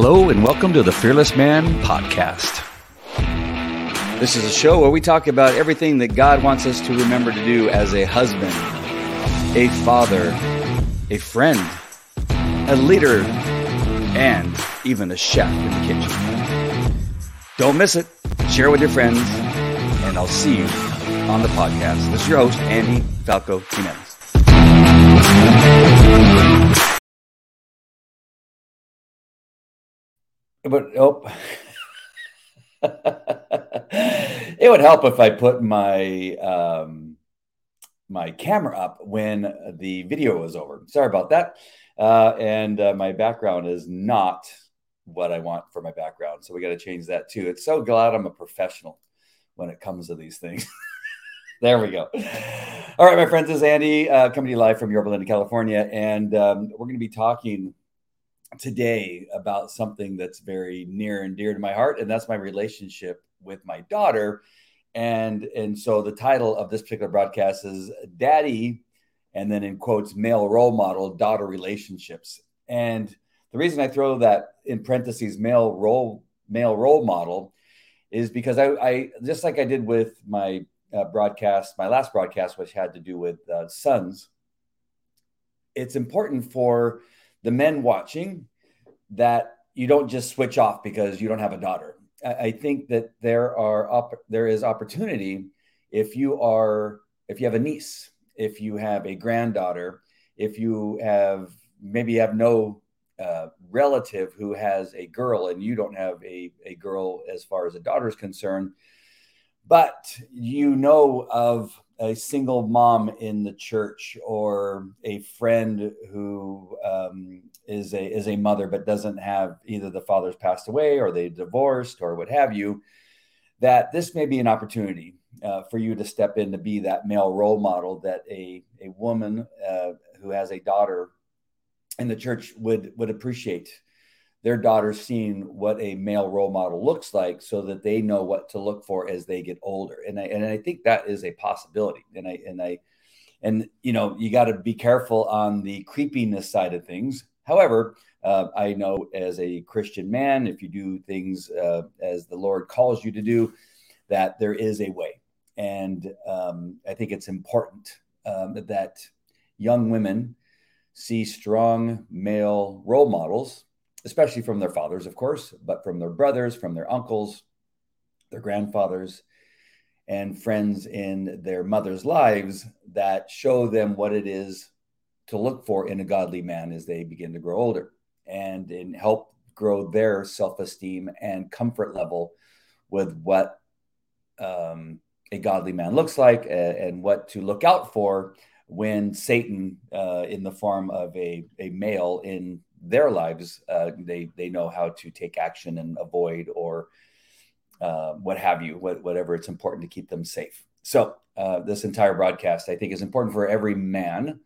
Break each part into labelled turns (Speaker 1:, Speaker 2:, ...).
Speaker 1: Hello, and welcome to the Fearless Man podcast. This is a show where we talk about everything that God wants us to remember to do as a husband, a father, a friend, a leader, and even a chef in the kitchen. Don't miss it. Share with your friends, and I'll see you on the podcast. This is your host, Andy Falco Jimenez. But oh, it would help if I put my um, my camera up when the video was over. Sorry about that. Uh, and uh, my background is not what I want for my background, so we got to change that too. It's so glad I'm a professional when it comes to these things. there we go. All right, my friends, this is Andy uh, coming to you live from Yorba Linda, California, and um, we're going to be talking today about something that's very near and dear to my heart, and that's my relationship with my daughter. And and so the title of this particular broadcast is Daddy, and then in quotes, male role model, daughter relationships. And the reason I throw that in parentheses, male role, male role model, is because I, I just like I did with my uh, broadcast, my last broadcast, which had to do with uh, sons. It's important for the men watching that you don't just switch off because you don't have a daughter. I, I think that there are op- there is opportunity if you are if you have a niece, if you have a granddaughter, if you have maybe you have no uh, relative who has a girl and you don't have a, a girl as far as a daughter is concerned, but you know of a single mom in the church or a friend who um, is a is a mother but doesn't have either the father's passed away or they divorced or what have you that this may be an opportunity uh, for you to step in to be that male role model that a a woman uh, who has a daughter in the church would would appreciate their daughters seeing what a male role model looks like so that they know what to look for as they get older. And i and i think that is a possibility. And i and i and you know you got to be careful on the creepiness side of things. However uh, i know as a christian man if you do things uh, as the lord calls you to do that there is a way. And um, i think it's important um, that young women see strong male role models especially from their fathers, of course, but from their brothers, from their uncles, their grandfathers, and friends in their mother's lives that show them what it is to look for in a godly man as they begin to grow older and in help grow their self-esteem and comfort level with what um, a godly man looks like and, what to look out for when Satan, uh, in the form of a, a male in their lives, uh, they they know how to take action and avoid or uh, what have you, what, whatever it's important to keep them safe. So uh, this entire broadcast, I think, is important for every man.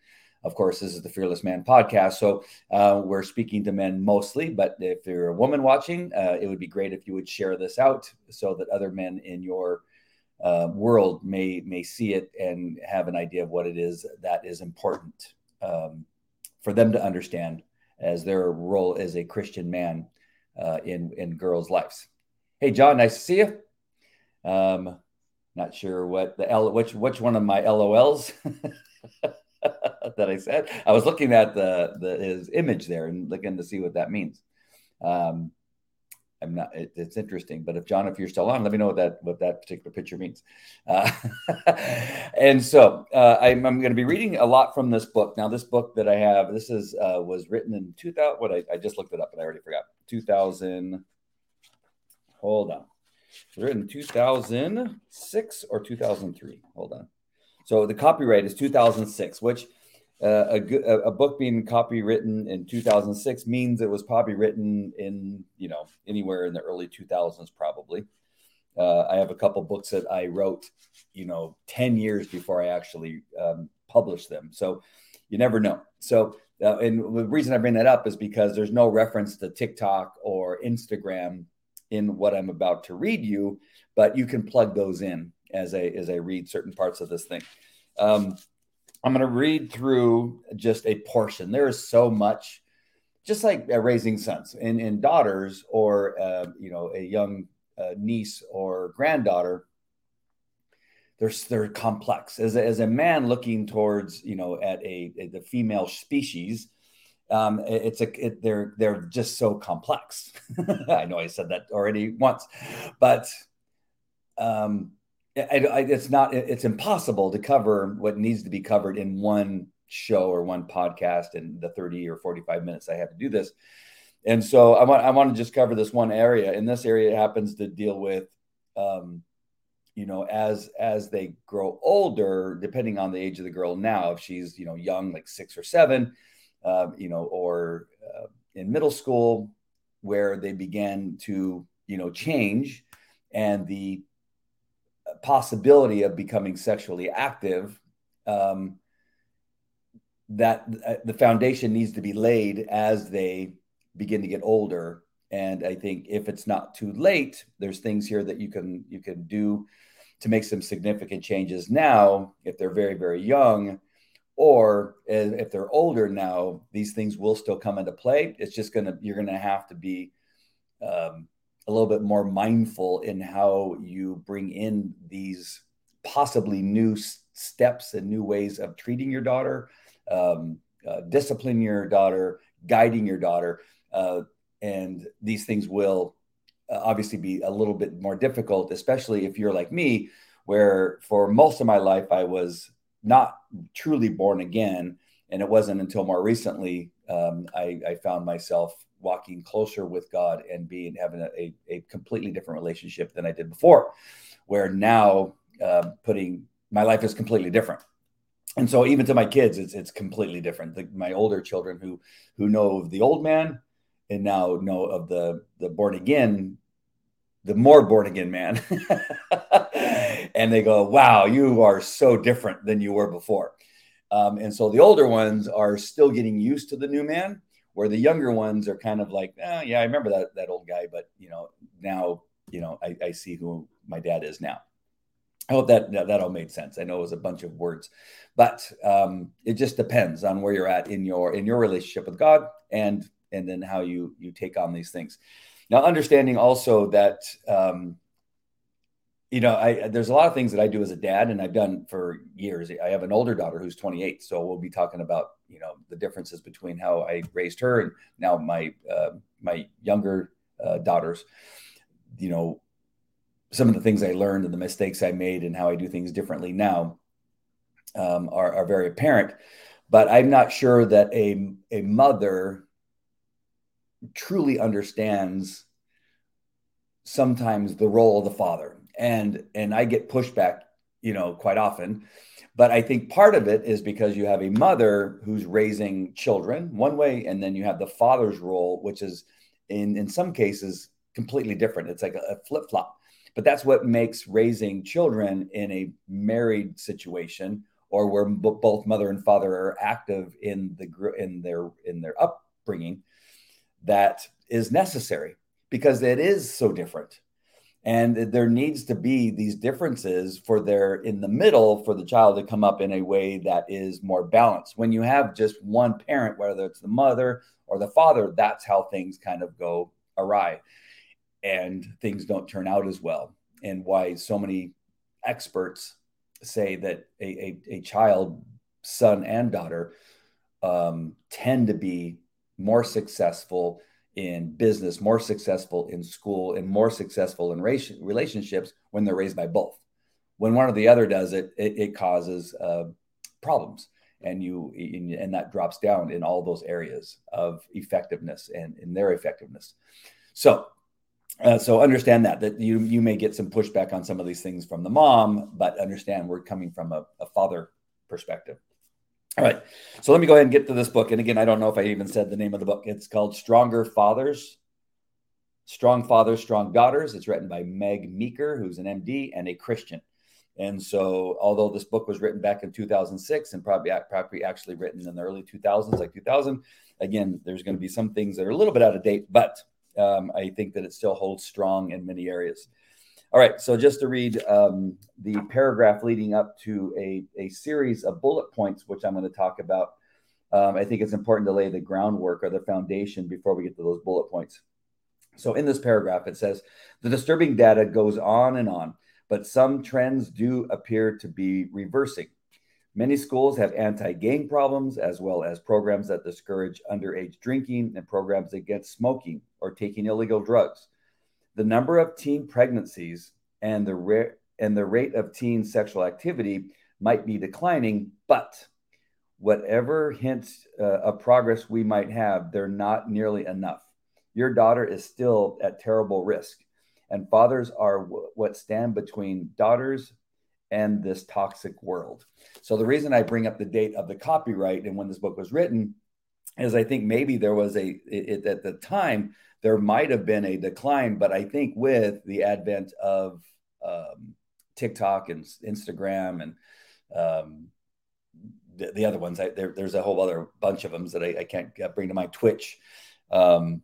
Speaker 1: Of course, this is the Fearless Man podcast, so uh, we're speaking to men mostly. But if you're a woman watching, uh, it would be great if you would share this out so that other men in your uh, world may may see it and have an idea of what it is that is important um, for them to understand as their role as a Christian man uh, in in girls' lives. Hey, John, nice to see you. Um, not sure what the L which which one of my LOLs that I said. I was looking at the the his image there and looking to see what that means. Um, I'm not. It, it's interesting, but if John, if you're still on, let me know what that what that particular picture means. Uh, and so uh, I'm, I'm going to be reading a lot from this book. Now, this book that I have, this is uh, was written in 2000. What I, I just looked it up, but I already forgot. 2000. Hold on. Written 2006 or 2003. Hold on. So the copyright is 2006, which uh, a, a book being copywritten in 2006 means it was probably written in you know anywhere in the early 2000s probably. Uh, i have a couple books that i wrote you know 10 years before i actually um, published them. So you never know. So uh, and the reason i bring that up is because there's no reference to tiktok or instagram in what i'm about to read you but you can plug those in as i as i read certain parts of this thing. Um, I'm going to read through just a portion. There is so much just like uh, raising sons and, and daughters or uh, you know a young uh, niece or granddaughter they're they're complex as a, as a man looking towards you know at a, a the female species um, it, it's a it, they're they're just so complex i know i said that already once but um I, it's not it's impossible to cover what needs to be covered in one show or one podcast in the 30 or 45 minutes I have to do this. And so I want I want to just cover this one area. In this area, it happens to deal with, um, you know, as as they grow older, depending on the age of the girl. Now, if she's you know young, like six or seven, uh, you know, or uh, in middle school, where they begin to you know change, and the possibility of becoming sexually active um, that uh, the foundation needs to be laid as they begin to get older. And i think if it's not too late there's things here that you can you can do to make some significant changes now if they're very very young or if they're older now these things will still come into play. It's just gonna you're gonna have to be um, a little bit more mindful in how you bring in these possibly new steps and new ways of treating your daughter um, uh, disciplining your daughter, guiding your daughter. Uh, and these things will uh, obviously be a little bit more difficult, especially if you're like me, where for most of my life I was not truly born again. And it wasn't until more recently um, I, I, found myself walking closer with God and being having a, a, a, completely different relationship than I did before, where now uh, putting my life is completely different. And so even to my kids it's it's completely different. The, my older children who who know of the old man and now know of the the born again the more born again man. And they go wow you are so different than you were before. Um, and so the older ones are still getting used to the new man where the younger ones are kind of like eh, yeah i remember that that old guy but you know now you know I, I see who my dad is now I hope that, that all made sense. I know it was a bunch of words, but um, it just depends on where you're at in your in your relationship with God and and then how you you take on these things. Now, understanding also that um, you know, I there's a lot of things that I do as a dad, and I've done for years. I have an older daughter who's 28, so we'll be talking about you know the differences between how I raised her and now my uh, my younger uh, daughters. You know, some of the things I learned and the mistakes I made and how I do things differently now um, are, are very apparent. But I'm not sure that a, a mother truly understands sometimes the role of the father. And and I get pushback, you know, quite often. But I think part of it is because you have a mother who's raising children one way, and then you have the father's role, which is in in some cases completely different. It's like a, a flip flop but that's what makes raising children in a married situation or where both mother and father are active in the in their in their upbringing that is necessary because it is so different and there needs to be these differences for their in the middle for the child to come up in a way that is more balanced when you have just one parent whether it's the mother or the father that's how things kind of go awry and things don't turn out as well. And why so many experts say that a, a, a child, son and daughter, um, tend to be more successful in business, more successful in school, and more successful in relationships when they're raised by both. When one or the other does it, it, it causes uh, problems, and you and that drops down in all those areas of effectiveness and in their effectiveness. So uh, so understand that that you you may get some pushback on some of these things from the mom, but understand we're coming from a, a father perspective. All right, so let me go ahead and get to this book. And again, I don't know if I even said the name of the book. It's called Stronger Fathers, Strong Fathers, Strong Daughters. It's written by Meg Meeker, who's an MD and a Christian. And so, although this book was written back in 2006 and probably probably actually written in the early 2000s, like 2000, again, there's going to be some things that are a little bit out of date, but um, I think that it still holds strong in many areas. All right, so just to read um, the paragraph leading up to a, a series of bullet points, which I'm going to talk about um, I think it's important to lay the groundwork or the foundation before we get to those bullet points. So, in this paragraph, it says the disturbing data goes on and on, but some trends do appear to be reversing. Many schools have anti gang problems, as well as programs that discourage underage drinking and programs against smoking or taking illegal drugs. The number of teen pregnancies and the, ra- and the rate of teen sexual activity might be declining, but whatever hints uh, of progress we might have, they're not nearly enough. Your daughter is still at terrible risk, and fathers are w- what stand between daughters and this toxic world. So, the reason I bring up the date of the copyright and when this book was written is I think maybe there was a, it, at the time, there might have been a decline, but I think with the advent of um, TikTok and Instagram and um, the, the other ones. I, there, there's a whole other bunch of them that I, I can't bring to mind. Twitch, um,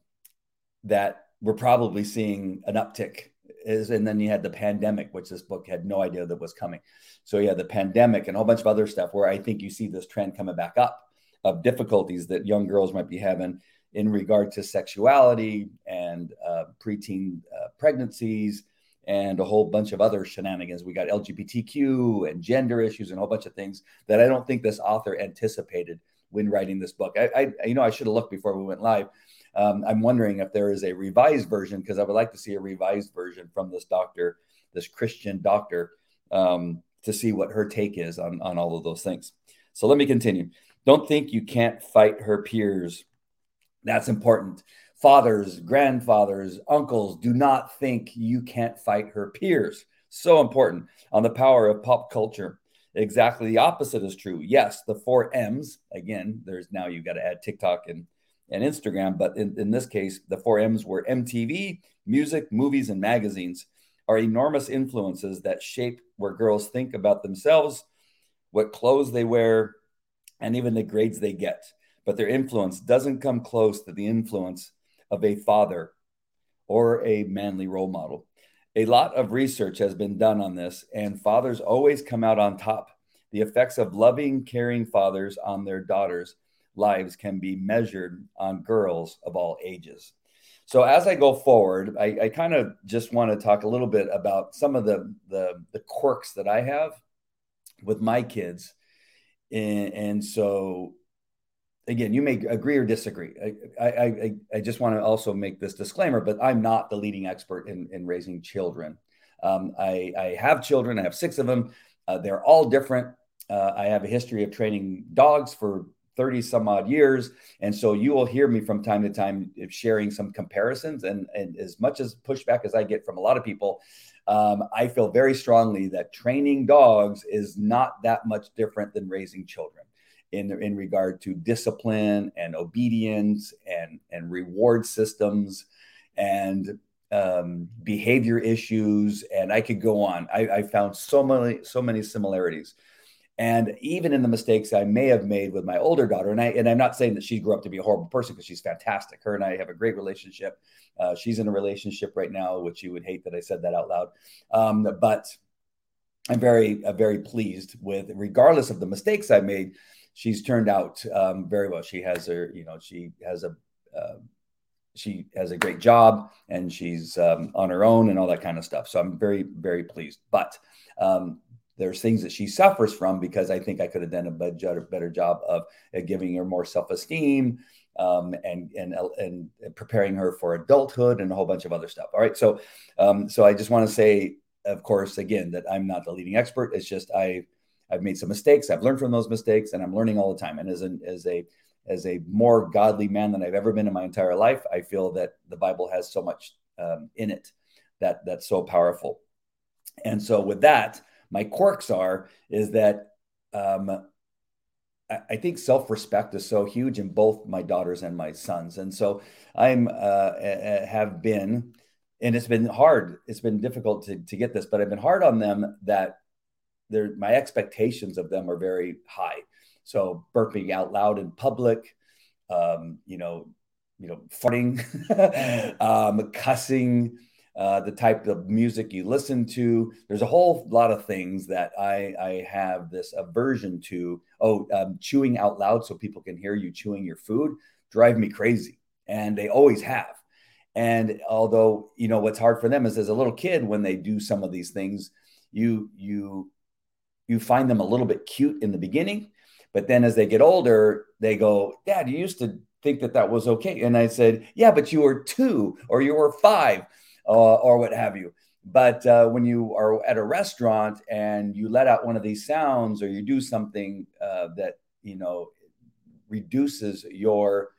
Speaker 1: that we're probably seeing an uptick. Is and then you had the pandemic, which this book had no idea that was coming. So yeah, the pandemic and a whole bunch of other stuff where I think you see this trend coming back up of difficulties that young girls might be having in regard to sexuality and uh, preteen uh, pregnancies and a whole bunch of other shenanigans. We got LGBTQ and gender issues and a whole bunch of things that I don't think this author anticipated when writing this book. I, I you know, I should have looked before we went live. Um, I'm wondering if there is a revised version because I would like to see a revised version from this doctor, this Christian doctor, um, to see what her take is on, on all of those things. So let me continue. Don't think you can't fight her peers. That's important fathers, grandfathers, uncles do not think you can't fight her peers. So important on the power of pop culture. Exactly the opposite is true. Yes, the four M's, again, there's now you've got to add TikTok and, and Instagram, but in, in this case, the four M's were MTV, music, movies, and magazines are enormous influences that shape where girls think about themselves, what clothes they wear, and even the grades they get. But their influence doesn't come close to the influence of a father or a manly role model. A lot of research has been done on this, and fathers always come out on top. The effects of loving, caring fathers on their daughters' lives can be measured on girls of all ages. So, as I go forward, I, I kind of just want to talk a little bit about some of the, the, the quirks that I have with my kids. And, and so again, you may agree or disagree. I, I, I, just want to also make this disclaimer, but I'm not the leading expert in, in raising children. Um, I, I, have children, I have six of them. Uh, they're all different. Uh, I have a history of training dogs for 30 some odd years. And so you will hear me from time to time sharing some comparisons. And, and as much as pushback as I get from a lot of people, um, I feel very strongly that training dogs is not that much different than raising children in in regard to discipline and obedience and and reward systems and um, behavior issues and I could go on. I, I found so many so many similarities. And even in the mistakes I may have made with my older daughter, and I and I'm not saying that she grew up to be a horrible person because she's fantastic. Her and I have a great relationship. Uh, she's in a relationship right now, which you would hate that I said that out loud. Um, but I'm very uh, very pleased with, regardless of the mistakes I made, she's turned out um, very well. She has her, you know, she has a uh, she has a great job and she's um, on her own and all that kind of stuff. So I'm very very pleased. But um, there's things that she suffers from because I think I could have done a better, job of uh, giving her more self esteem. Um, and, and and preparing her for adulthood and a whole bunch of other stuff. All right, so um, so I just want to say, of course, again that I'm not the leading expert. It's just I I've made some mistakes. I've learned from those mistakes, and I'm learning all the time. And as an as a as a more godly man than I've ever been in my entire life, I feel that the Bible has so much um, in it that that's so powerful. And so, with that, my quirks are is that um, I, I think self respect is so huge in both my daughters and my sons, and so I'm uh, have been, and it's been hard. It's been difficult to to get this, but I've been hard on them that they're, my expectations of them are very high. So burping out loud in public, um, you know, you know, farting, um, cussing, uh, the type of music you listen to. There's a whole lot of things that I, I have this aversion to. Oh, um, chewing out loud so people can hear you chewing your food drive me crazy, and they always have. And although you know what's hard for them is as a little kid when they do some of these things, you you you find them a little bit cute in the beginning, but then as they get older, they go, "Dad, you used to think that that was okay," and I said, "Yeah, but you were two or you were five uh, or what have you." But uh, when you are at a restaurant and you let out one of these sounds or you do something uh, that you know reduces your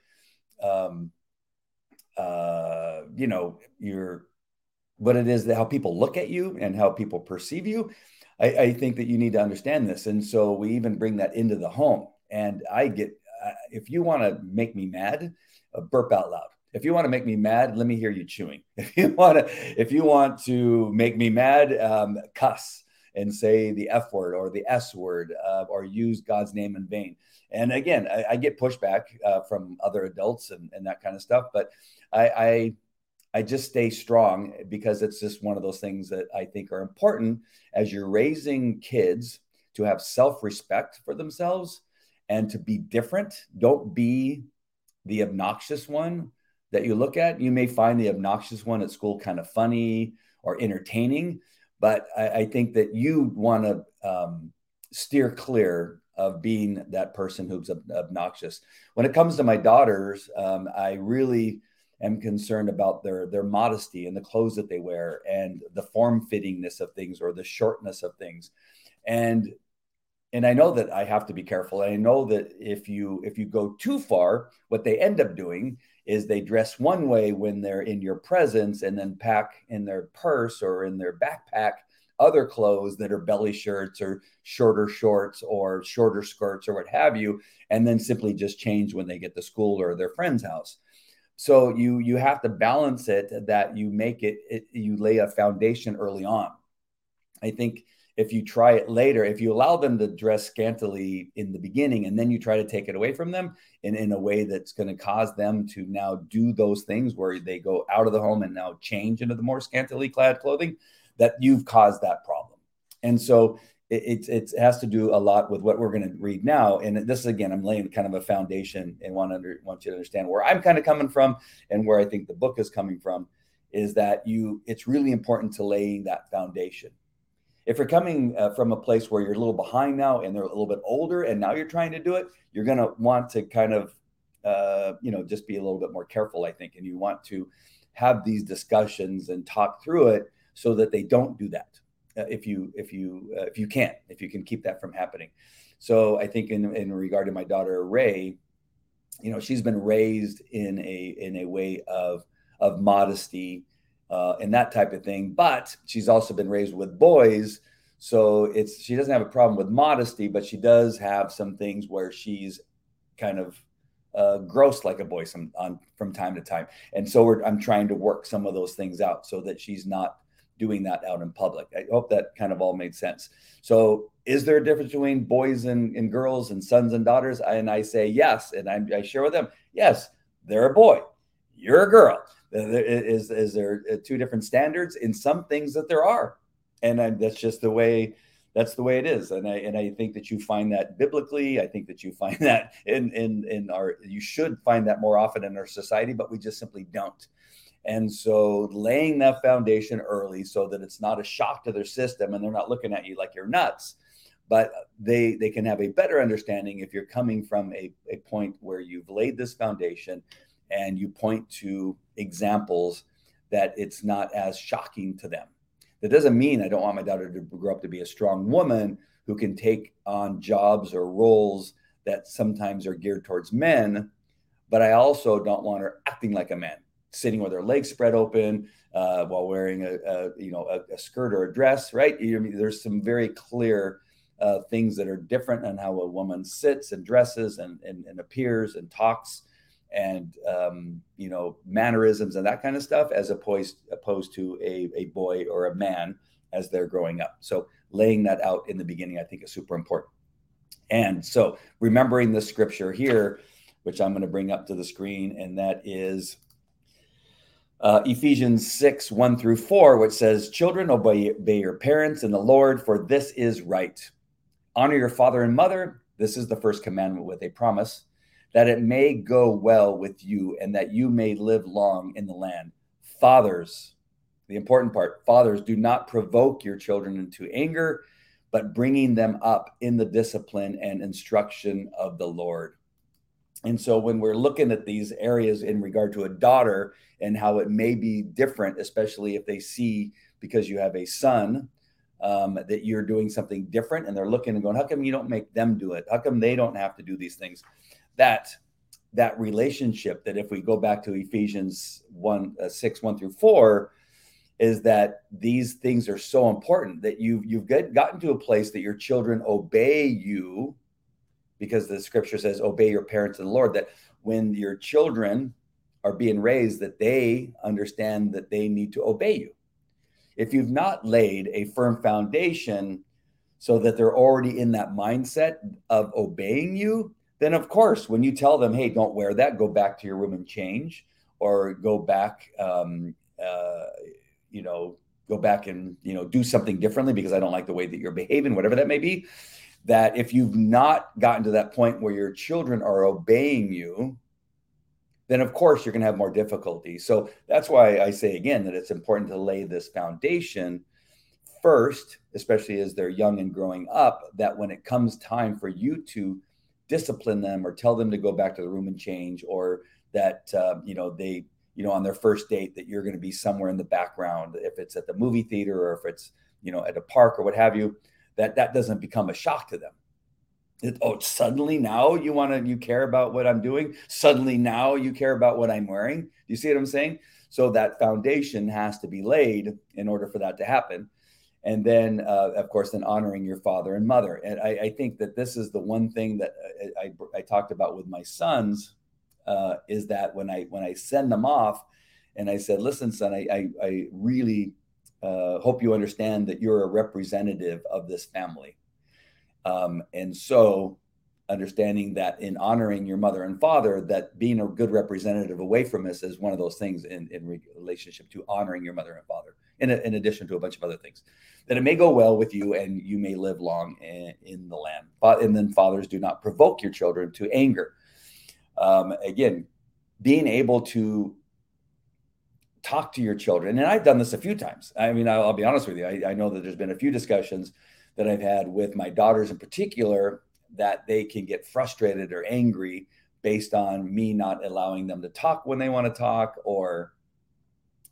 Speaker 1: um, uh, you know your what it is that how people look at you and how people perceive you I, I, think that you need to understand this. And so we even bring that into the home. And i get uh, if you want to make me mad uh, burp out loud if you want to make me mad let me hear you chewing if you want to if you want to make me mad um, cuss and say the f word or the s word uh, or use god's name in vain and again i, I get pushback uh, from other adults and, and that kind of stuff but I, I I just stay strong because it's just one of those things that I think are important as you're raising kids to have self respect for themselves and to be different. Don't be the obnoxious one that you look at. You may find the obnoxious one at school kind of funny or entertaining, but I, I think that you want to um, steer clear of being that person who's ob- obnoxious. When it comes to my daughters, um, I really am concerned about their their modesty and the clothes that they wear and the form fittingness of things or the shortness of things and and i know that i have to be careful i know that if you if you go too far what they end up doing is they dress one way when they're in your presence and then pack in their purse or in their backpack other clothes that are belly shirts or shorter shorts or shorter skirts or what have you and then simply just change when they get to school or their friend's house so you you have to balance it that you make it, it you lay a foundation early on. I think if you try it later, if you allow them to dress scantily in the beginning and then you try to take it away from them in, in a way that's going to cause them to now do those things where they go out of the home and now change into the more scantily clad clothing, that you've caused that problem. And so it, it, it, has to do a lot with what we're going to read now. And this again, I'm laying kind of a foundation and want, under, want you to understand where I'm kind of coming from and where I think the book is coming from is that you, it's really important to laying that foundation. If you're coming uh, from a place where you're a little behind now and they're a little bit older and now you're trying to do it, you're going to want to kind of, uh, you know, just be a little bit more careful, I think. And you want to have these discussions and talk through it so that they don't do that uh, if you if you uh, if you can if you can keep that from happening. So I think in in regard to my daughter Ray, you know, she's been raised in a in a way of of modesty uh, and that type of thing. But she's also been raised with boys, so it's she doesn't have a problem with modesty, but she does have some things where she's kind of uh, gross like a boy some on from time to time. And so I'm trying to work some of those things out so that she's not doing that out in public. I hope that kind of all made sense. So, is there a difference between boys and, and girls and sons and daughters? And I say yes. And I, I share with them, yes, they're a boy, you're a girl. Is, is there uh, two different standards in some things that there are? And I, that's just the way that's the way it is. And i and i think that you find that biblically. I think that you find that in in in our you should find that more often in our society but we just simply don't. And so laying that foundation early so that it's not a shock to their system and they're not looking at you like you're nuts, but they they can have a better understanding if you're coming from a, a point where you've laid this foundation and you point to examples that it's not as shocking to them. That doesn't mean I don't want my daughter to grow up to be a strong woman who can take on jobs or roles that sometimes are geared towards men, but I also don't want her acting like a man sitting with her legs spread open uh, while wearing a, a you know a, a, skirt or a dress, right? There's some very clear uh, things that are different on how a woman sits and dresses and, and, and appears and talks and um, you know mannerisms and that kind of stuff as opposed opposed to a, a boy or a man as they're growing up so laying that out in the beginning i think is super important and so remembering the scripture here which i'm going to bring up to the screen and that is uh, Ephesians 6, 1 through 4, which says, Children, obey, obey your parents in the Lord, for this is right. Honor your father and mother. This is the first commandment with a promise that it may go well with you and that you may live long in the land. Fathers, the important part, fathers, do not provoke your children into anger, but bringing them up in the discipline and instruction of the Lord. And so when we're looking at these areas in regard to a daughter and how it may be different, especially if they see because you have a son um, that you're doing something different and they're looking and going, how come you don't make them do it? How come they don't have to do these things? That that relationship that if we go back to Ephesians 1 uh, 6 1 through 4 is that these things are so important that you've you've get, gotten to a place that your children obey you because the scripture says obey your parents in the lord that when your children are being raised that they understand that they need to obey you. If you've not laid a firm foundation so that they're already in that mindset of obeying you then of course when you tell them hey don't wear that go back to your room and change or go back um, uh, you know go back and you know do something differently because i don't like the way that you're behaving whatever that may be that if you've not gotten to that point where your children are obeying you, then of course you're going to have more difficulty. So that's why I say again that it's important to lay this foundation first, especially as they're young and growing up, that when it comes time for you to discipline them or tell them to go back to the room and change, or that uh, you know they you know on their first date that you're going to be somewhere in the background, if it's at the movie theater or if it's you know at a park or what have you, that that doesn't become a shock to them. It, oh, suddenly now you want to you care about what I'm doing. Suddenly now you care about what I'm wearing. You see what I'm saying? So that foundation has to be laid in order for that to happen. And then, uh, of course, then honoring your father and mother. And I, I think that this is the one thing that I, I, I talked about with my sons uh, is that when I when I send them off, and I said, "Listen, son, I, I, I really uh, hope you understand that you're a representative of this family. Um, and so, understanding that in honoring your mother and father, that being a good representative away from us is one of those things in, in relationship to honoring your mother and father, in, a, in addition to a bunch of other things. That it may go well with you and you may live long in, in the land. But, and then, fathers, do not provoke your children to anger. Um, again, being able to talk to your children. And I've done this a few times. I mean, I'll, I'll be honest with you. I, I, know that there's been a few discussions that I've had with my daughters in particular that they can get frustrated or angry based on me not allowing them to talk when they want to talk or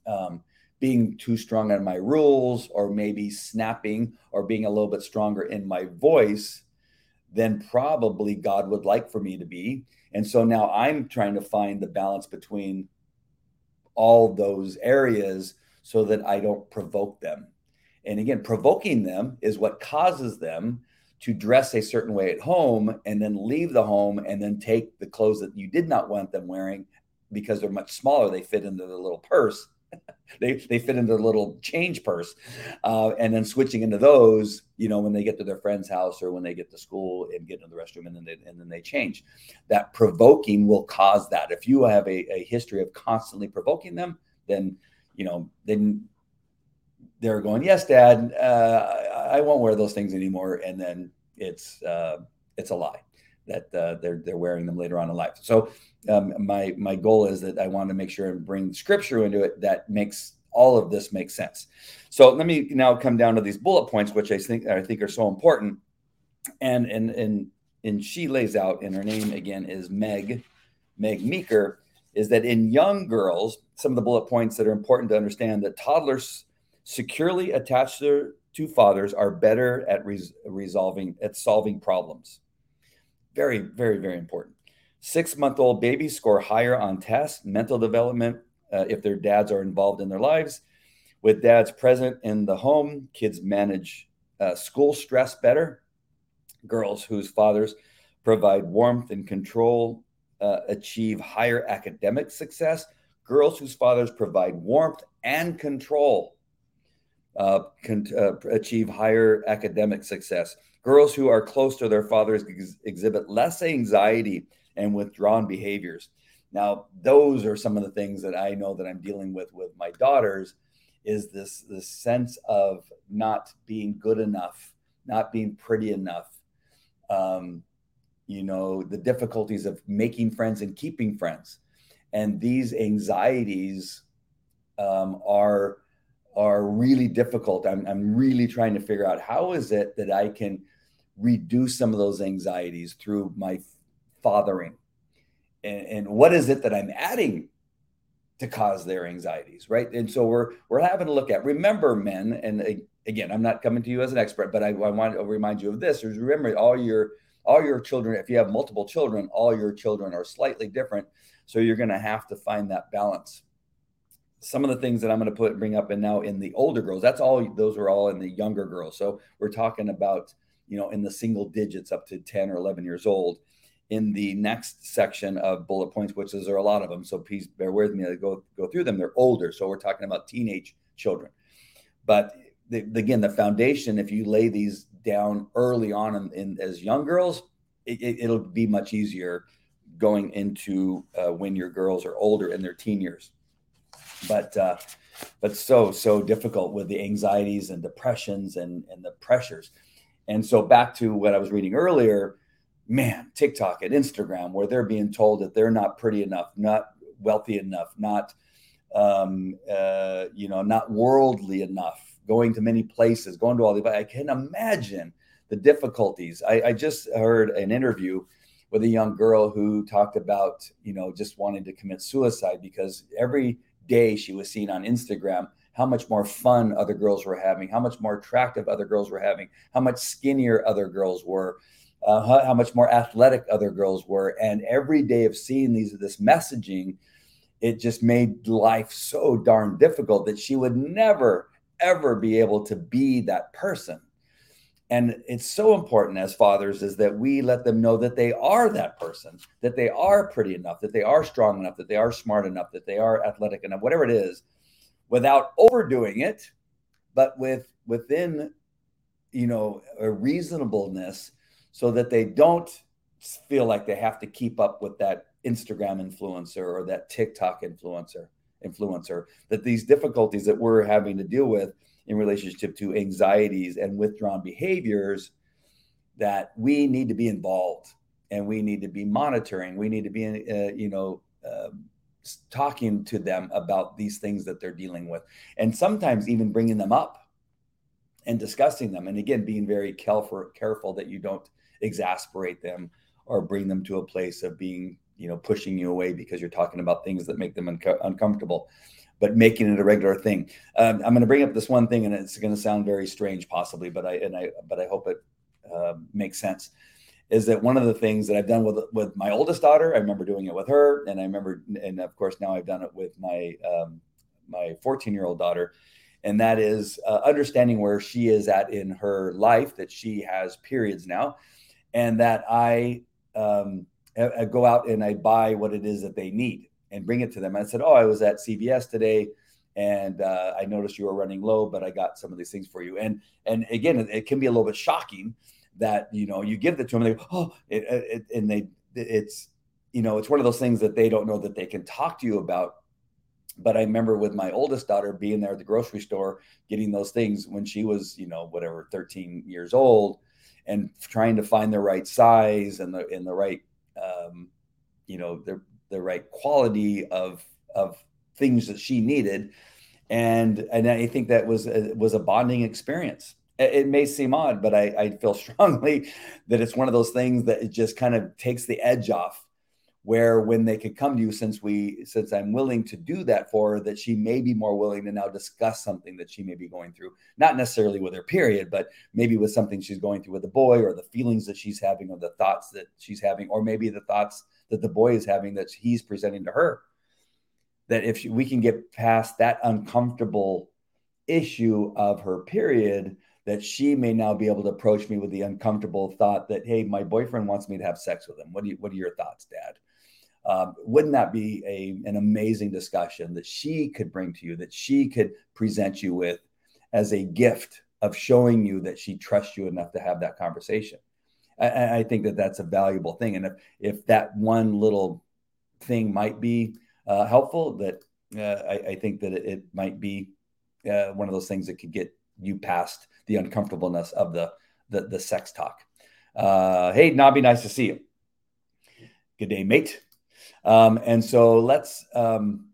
Speaker 1: um, being too strong on my rules or maybe snapping or being a little bit stronger in my voice than probably God would like for me to be. And so now I'm trying to find the balance between all those areas so that I don't provoke them. And again, provoking them is what causes them to dress a certain way at home and then leave the home and then take the clothes that you did not want them wearing because they're much smaller. They fit into the little purse. they, they fit into the little change purse. Uh, and then switching into those, you know, when they get to their friend's house or when they get to school and get into the restroom and then they, and then they change. That provoking will cause that. If you have a, a history of constantly provoking them, then, you know, then they're going, yes, dad, uh, I won't wear those things anymore. And then it's, uh, it's a lie that uh, they're they're wearing them later on in life. So um, my my goal is that I want to make sure and bring scripture into it that makes all of this make sense. So let me now come down to these bullet points, which I think I think are so important. And and and and she lays out, and her name again is Meg, Meg Meeker, is that in young girls, some of the bullet points that are important to understand that toddlers securely attach their two fathers are better at res- resolving at solving problems very, very, very important. Six month old babies score higher on tests, mental development, uh, if their dads are involved in their lives. With dads present in the home, kids manage uh, school stress better. Girls whose fathers provide warmth and control uh, achieve higher academic success. Girls whose fathers provide warmth and control uh, can uh, achieve higher academic success. Girls who are close to their fathers ex- exhibit less anxiety and withdrawn behaviors. Now, those are some of the things that I know that I'm dealing with with my daughters is this this sense of not being good enough, not being pretty enough. Um, you know, the difficulties of making friends and keeping friends. And these anxieties um, are are really difficult. I'm, I'm really trying to figure out how is it that I can reduce some of those anxieties through my fathering? And, and what is it that i'm adding to cause their anxieties right? And so we're we're having to look at remember men and again i'm not coming to you as an expert but i, I want to remind you of this is remember all your all your children if you have multiple children all your children are slightly different. So you're going to have to find that balance some of the things that i'm going to put bring up and now in the older girls that's all those are all in the younger girls so we're talking about you know in the single digits up to 10 or 11 years old in the next section of bullet points, which is there are a lot of them. So please bear with me. I go go through them. They're older, so we're talking about teenage children. But the, again, the foundation, if you lay these down early on in, in as young girls, it, will it, be much easier going into uh, when your girls are older in their teen years. But uh, but so so difficult with the anxieties and depressions and and the pressures. And so back to what I was reading earlier man, TikTok and Instagram, where they're being told that they're not pretty enough, not wealthy enough, not um, uh, you know, not worldly enough, going to many places, going to all the. I can imagine the difficulties. I, I just heard an interview with a young girl who talked about, you know, just wanting to commit suicide because every day she was seeing on Instagram how much more fun other girls were having, how much more attractive other girls were having, how much skinnier other girls were uh, how, how, much more athletic other girls were. And every day of seeing these this messaging, it just made life so darn difficult that she would never ever be able to be that person. And it's so important as fathers is that we let them know that they are that person, that they are pretty enough, that they are strong enough, that they are smart enough, that they are athletic enough, whatever it is, without overdoing it, but with within you know a reasonableness so that they don't feel like they have to keep up with that Instagram influencer or that TikTok influencer influencer that these difficulties that we're having to deal with in relationship to anxieties and withdrawn behaviors that we need to be involved and we need to be monitoring. We need to be uh, you know uh, talking to them about these things that they're dealing with and sometimes even bringing them up and discussing them. And again being very careful careful that you don't exasperate them or bring them to a place of being you know pushing you away because you're talking about things that make them uncomfortable but making it a regular thing. Um, i'm going to bring up this one thing and it's going to sound very strange possibly but i and i but i hope it uh, makes sense is that one of the things that I've done with with my oldest daughter, I remember doing it with her, and I remember, and of course now I've done it with my um, my 14 year old daughter, and that is uh, understanding where she is at in her life, that she has periods now, and that I, um, I go out and I buy what it is that they need and bring it to them. And I said, "Oh, I was at CVS today." and uh, I noticed you were running low, but I got some of these things for you. And and again, it, it can be a little bit shocking that you know you give it to them, and they go, oh, it, it, and they it's you know it's one of those things that they don't know that they can talk to you about. But I remember with my oldest daughter being there at the grocery store, getting those things when she was you know whatever 13 years old, and trying to find the right size and the in the right um, you know the the right quality of of things that she needed and and I think that was a, was a bonding experience. It, may seem odd, but I, I feel strongly that it's one of those things that it just kind of takes the edge off where when they could come to you since we since i'm willing to do that for her that she may be more willing to now discuss something that she may be going through not necessarily with her period but maybe with something she's going through with a boy or the feelings that she's having or the thoughts that she's having or maybe the thoughts that the boy is having that he's presenting to her that if she, we can get past that uncomfortable issue of her period that she may now be able to approach me with the uncomfortable thought that hey my boyfriend wants me to have sex with him what do you what are your thoughts dad um, wouldn't that be a, an amazing discussion that she could bring to you, that she could present you with as a gift of showing you that she trusts you enough to have that conversation? I, I think that that's a valuable thing. And if, if that one little thing might be uh, helpful, that uh, I, I, think that it, it might be uh, one of those things that could get you past the uncomfortableness of the the, the sex talk. Uh, hey, Nobby, nice to see you. Good day, mate. Um, and so let's um,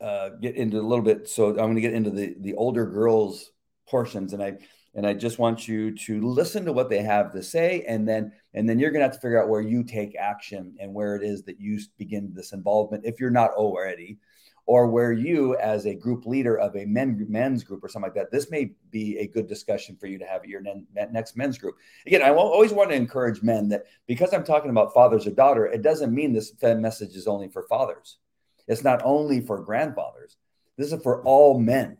Speaker 1: uh, get into a little bit. So I'm going to get into the the older girls portions, and I and I just want you to listen to what they have to say, and then and then you're going to have to figure out where you take action and where it is that you begin this involvement if you're not already or where you as a group leader of a men men's group or something like that this may be a good discussion for you to have at your next men's group. Again i always want to encourage men that because i'm talking about fathers or daughter it doesn't mean this message is only for fathers. It's not only for grandfathers. This is for all men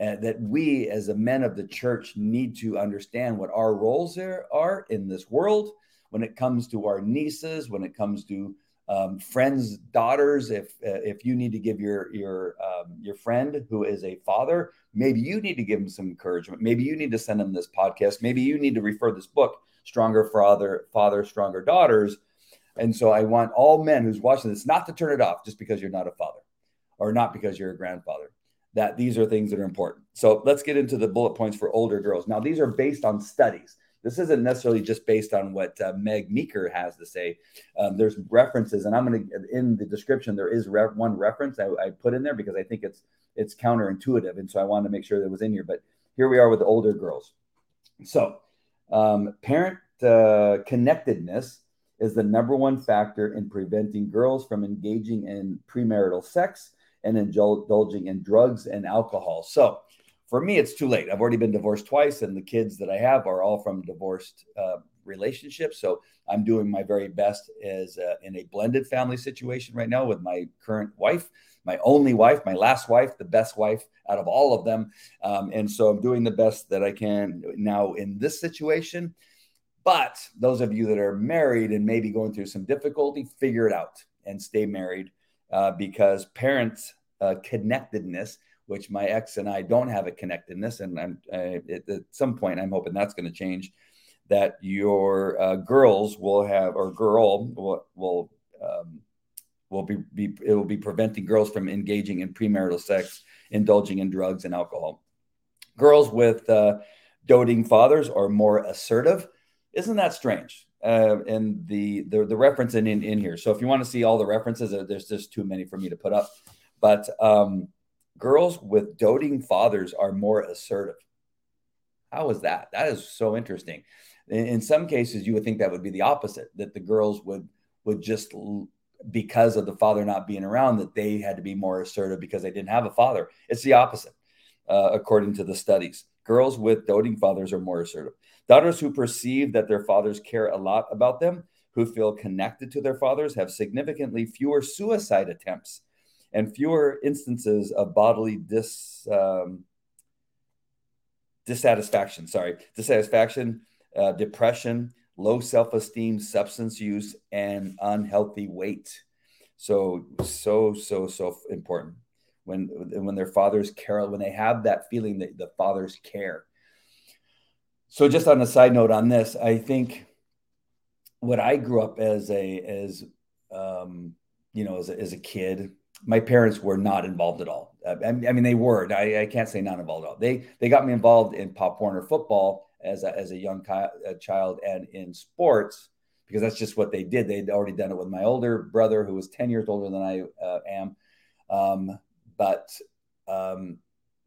Speaker 1: uh, that we as a men of the church need to understand what our roles there are in this world when it comes to our nieces when it comes to um, friends' daughters. If uh, if you need to give your your um, your friend who is a father, maybe you need to give him some encouragement. Maybe you need to send him this podcast. Maybe you need to refer this book, "Stronger Father, Father, Stronger Daughters." And so I want all men who's watching this not to turn it off just because you're not a father, or not because you're a grandfather. That these are things that are important. So let's get into the bullet points for older girls. Now these are based on studies. This isn't necessarily just based on what uh, Meg Meeker has to say. Um, there's references, and I'm going to in the description there is re- one reference I, I, put in there because I think it's it's counterintuitive, and so I wanted to make sure that was in here. But here we are with older girls. So, um, parent uh, connectedness is the number one factor in preventing girls from engaging in premarital sex and indulging in drugs and alcohol. So, for me, it's too late. I've already been divorced twice, and the kids that I have are all from divorced uh, relationships. So I'm doing my very best as uh, in a blended family situation right now with my current wife, my only wife, my last wife, the best wife out of all of them. Um, and so I'm doing the best that I can now in this situation. But those of you that are married and maybe going through some difficulty, figure it out and stay married uh, because parents' uh, connectedness which my ex and I don't have a connectedness. And I'm I, at some point, I'm hoping that's going to change. That your uh, girls will have, or girl will will um, will be, be it will be preventing girls from engaging in premarital sex, indulging in drugs and alcohol. Girls with uh, doting fathers are more assertive. Isn't that strange? Uh, and the, the the reference in, in in here. So if you want to see all the references, there's just too many for me to put up. But um, girls with doting fathers are more assertive. How is that? That is so interesting. In, in, some cases, you would think that would be the opposite, that the girls would would just because of the father not being around, that they had to be more assertive because they didn't have a father. It's the opposite, uh, according to the studies. Girls with doting fathers are more assertive. Daughters who perceive that their fathers care a lot about them, who feel connected to their fathers, have significantly fewer suicide attempts and fewer instances of bodily dis, um, dissatisfaction. Sorry, dissatisfaction, uh, depression, low self esteem, substance use, and unhealthy weight. So, so, so, so important when when their fathers care, when they have that feeling that the fathers care. So, just on a side note on this, I think what I grew up as a as um, you know as a, as a kid my parents were not involved at all. I, mean, they were. I, I, can't say not involved at all. They they got me involved in Pop Warner football as a, as a young a child and in sports because that's just what they did. They'd already done it with my older brother who was ten years older than I uh, am. Um, but um,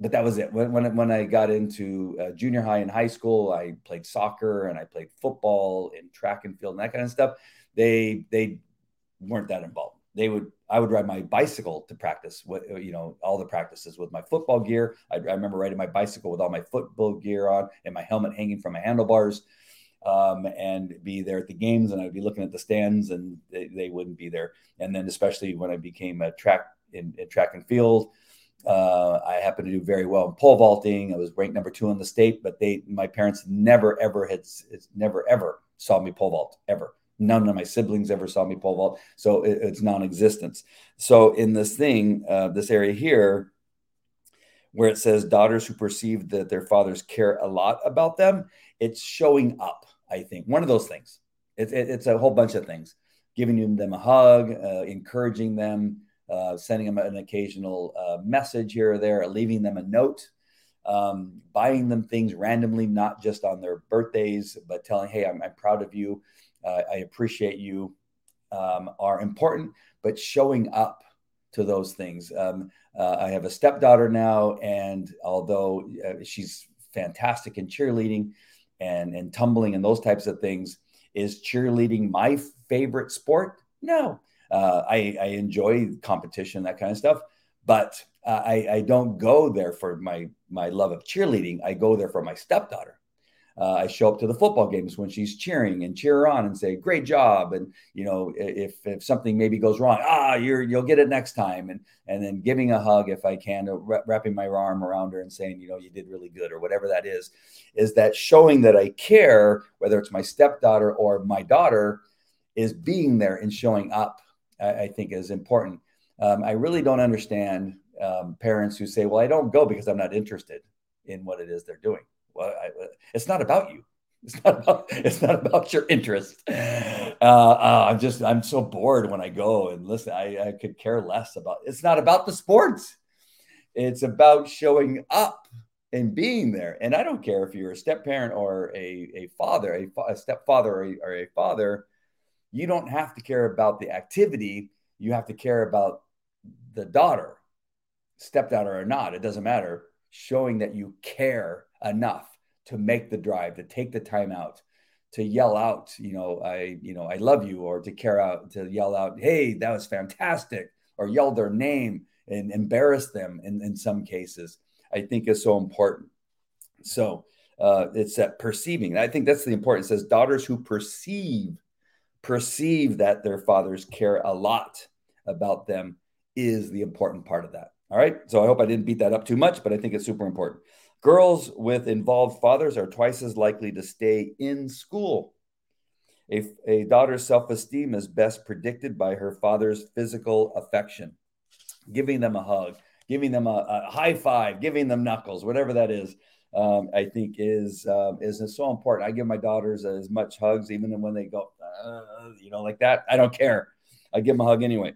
Speaker 1: but that was it. When when, when I got into uh, junior high and high school, I played soccer and I played football and track and field and that kind of stuff. They they weren't that involved they would I would ride my bicycle to practice what you know all the practices with my football gear. I, I, remember riding my bicycle with all my football gear on and my helmet hanging from my handlebars, um, and be there at the games. And I'd be looking at the stands, and they, they wouldn't be there. And then especially when I became a track in, in track and field, uh, I happened to do very well in pole vaulting. I was ranked number two in the state, but they my parents never ever had never ever saw me pole vault ever None of my siblings ever saw me pole vault, so it, it's non-existence. So in this thing, uh, this area here, where it says daughters who perceive that their fathers care a lot about them, it's showing up. I think one of those things. It, it, it's a whole bunch of things. giving them a hug, uh, encouraging them, uh, sending them an occasional uh, message here or there, leaving them a note, um, buying them things randomly, not just on their birthdays, but telling, hey, I'm, I'm proud of you. Uh, I appreciate you um, are important, but showing up to those things. Um, uh, I have a stepdaughter now, and although uh, she's fantastic in cheerleading and, and tumbling and those types of things, is cheerleading my favorite sport? No. Uh, I, I, enjoy competition, that kind of stuff, but uh, I, I, don't go there for my my love of cheerleading. I go there for my stepdaughter. Uh, I show up to the football games when she's cheering and cheer her on and say, "Great job!" And you know, if if something maybe goes wrong, ah, you're you'll get it next time. And and then giving a hug if I can, wrapping my arm around her and saying, you know, you did really good or whatever that is, is that showing that I care, whether it's my stepdaughter or my daughter, is being there and showing up. I, I think is important. Um, I really don't understand um, parents who say, "Well, I don't go because I'm not interested in what it is they're doing." well, I, it's not about you. It's not about it's not about your interest. Uh, uh, I'm just I'm so bored when I go and listen. I, I could care less about. It's not about the sports. It's about showing up and being there. And I don't care if you're a step parent or a, a father, a, a stepfather or a, or a father. You don't have to care about the activity. You have to care about the daughter, stepdaughter or not. It doesn't matter. Showing that you care enough to make the drive, to take the time out, to yell out, you know, I, you know, I love you, or to care out, to yell out, hey, that was fantastic, or yell their name and embarrass them in, in some cases, I think is so important. So uh, it's that perceiving. I think that's the important. It says daughters who perceive, perceive that their fathers care a lot about them is the important part of that. All right. So I hope I didn't beat that up too much, but I think it's super important. Girls with involved fathers are twice as likely to stay in school. A, a daughter's self esteem is best predicted by her father's physical affection, giving them a hug, giving them a, a high five, giving them knuckles, whatever that is. Um, I think is um, is so important. I give my daughters as much hugs, even when they go, uh, you know, like that. I don't care. I give them a hug anyway.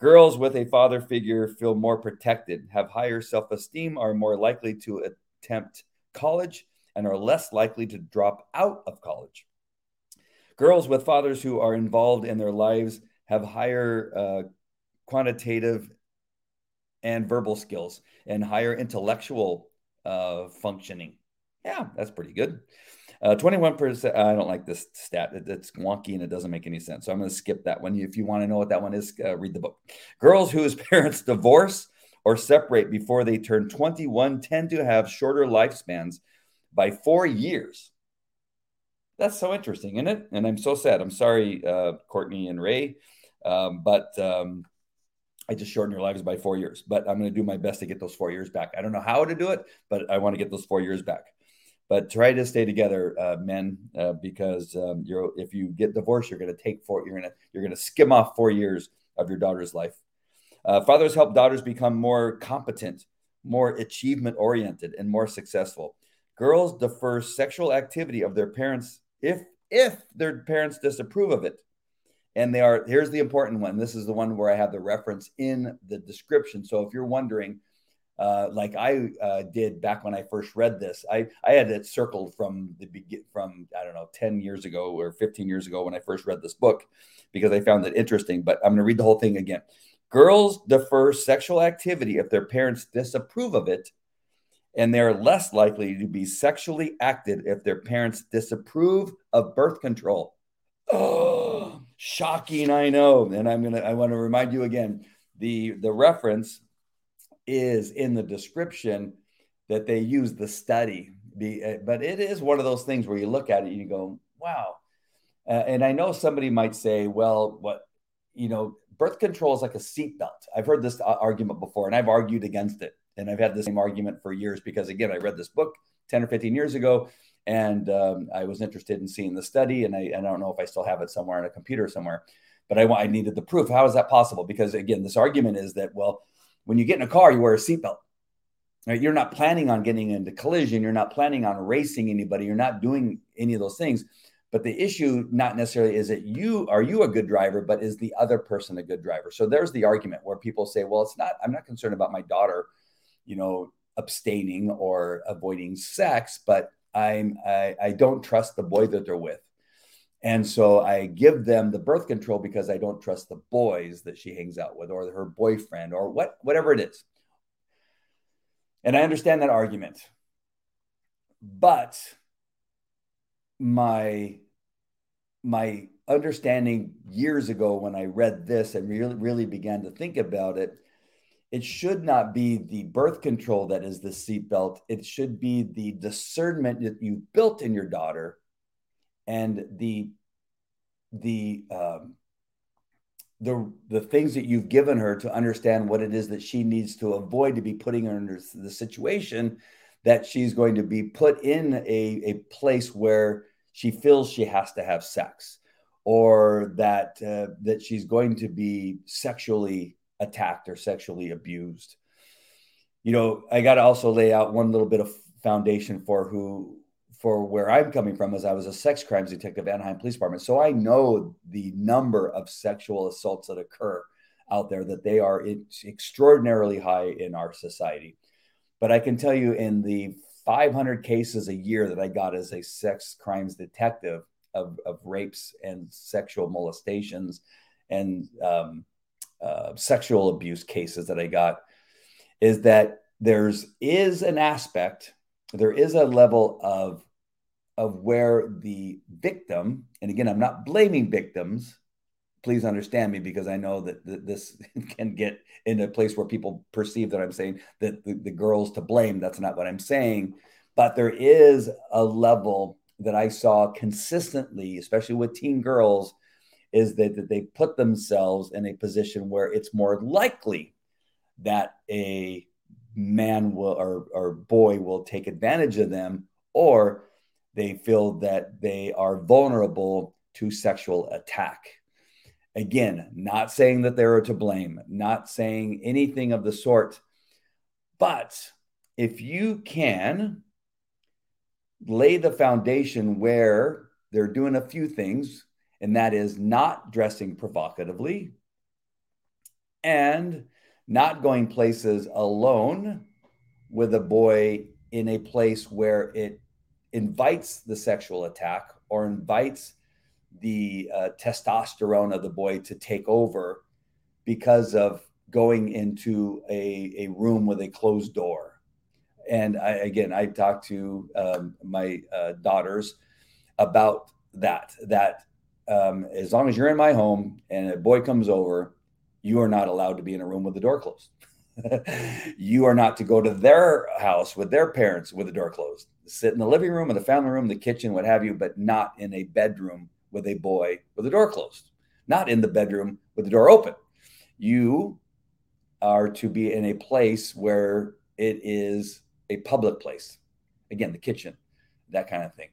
Speaker 1: Girls with a father figure feel more protected, have higher self esteem, are more likely to attempt college and are less likely to drop out of college. Girls with fathers who are involved in their lives have higher uh, quantitative and verbal skills and higher intellectual uh, functioning. Yeah, that's pretty good. Uh, 21%. I don't like this stat. It, it's wonky and it doesn't make any sense. So I'm going to skip that one. If you want to know what that one is, uh, read the book. Girls whose parents divorce or separate before they turn 21 tend to have shorter lifespans by four years. That's so interesting, isn't it? And I'm so sad. I'm sorry, uh, Courtney and Ray, um, but um, I just shortened your lives by four years. But I'm going to do my best to get those four years back. I don't know how to do it, but I want to get those four years back. But try to stay together, uh, men, uh, because um, you're if you get divorced, you're going to take four. You're going to you're going to skim off four years of your daughter's life. Uh, fathers help daughters become more competent, more achievement oriented, and more successful. Girls defer sexual activity of their parents if if their parents disapprove of it. And they are here's the important one. This is the one where I have the reference in the description. So if you're wondering, uh, like I uh, did back when I first read this, I I had it circled from the begin from I don't know 10 years ago or 15 years ago when I first read this book because I found it interesting. But I'm going to read the whole thing again. Girls defer sexual activity if their parents disapprove of it, and they're less likely to be sexually active if their parents disapprove of birth control. Oh, shocking, I know. And I'm gonna I want to remind you again, the the reference is in the description that they use the study. Be, but it is one of those things where you look at it and you go, wow. Uh, and I know somebody might say, well, what you know, birth control is like a seatbelt. I've heard this argument before and I've argued against it. And I've had the same argument for years because, again, I read this book 10 or 15 years ago and um, I was interested in seeing the study. And I, I don't know if I still have it somewhere on a computer somewhere, but I, I needed the proof. How is that possible? Because, again, this argument is that, well, when you get in a car, you wear a seatbelt. Right? You're not planning on getting into collision. You're not planning on racing anybody. You're not doing any of those things But the issue, not necessarily is that you, are you a good driver, but is the other person a good driver? So there's the argument where people say, well, it's not, I'm not concerned about my daughter, you know, abstaining or avoiding sex, but I'm, I, I don't trust the boy that they're with. And so I give them the birth control because I don't trust the boys that she hangs out with or her boyfriend or what whatever it is. And I understand that argument. But my my understanding years ago when I read this and really really began to think about it, it should not be the birth control that is the seatbelt. It should be the discernment that you built in your daughter and the the um, the the things that you've given her to understand what it is that she needs to avoid to be putting her in the situation that she's going to be put in a, a place where she feels she has to have sex or that uh, that she's going to be sexually attacked or sexually abused you know i got to also lay out one little bit of foundation for who for where I'm coming from as I was a sex crimes detective at Anaheim Police Department. So I know the number of sexual assaults that occur out there that they are extraordinarily high in our society. But I can tell you in the 500 cases a year that I got as a sex crimes detective of, of rapes and sexual molestations and um, uh, sexual abuse cases that I got is that there's is an aspect there is a level of of where the victim, and again, I'm not blaming victims. Please understand me because I know that, that this can get in a place where people perceive that I'm saying that the, the girl's to blame. That's not what I'm saying. But there is a level that I saw consistently, especially with teen girls, is that, that they put themselves in a position where it's more likely that a man will or, or boy will take advantage of them or they feel that they are vulnerable to sexual attack. Again, not saying that they're to blame, not saying anything of the sort. But if you can lay the foundation where they're doing a few things, and that is not dressing provocatively and not going places alone with a boy in a place where it invites the sexual attack or invites the uh, testosterone of the boy to take over because of going into a, a room with a closed door. And I, again, I talked to um, my uh, daughters about that, that um, as long as you're in my home and a boy comes over, you are not allowed to be in a room with the door closed. you are not to go to their house with their parents with the door closed. Sit in the living room or the family room, the kitchen, what have you, but not in a bedroom with a boy with the door closed. Not in the bedroom with the door open. You are to be in a place where it is a public place. Again, the kitchen, that kind of thing.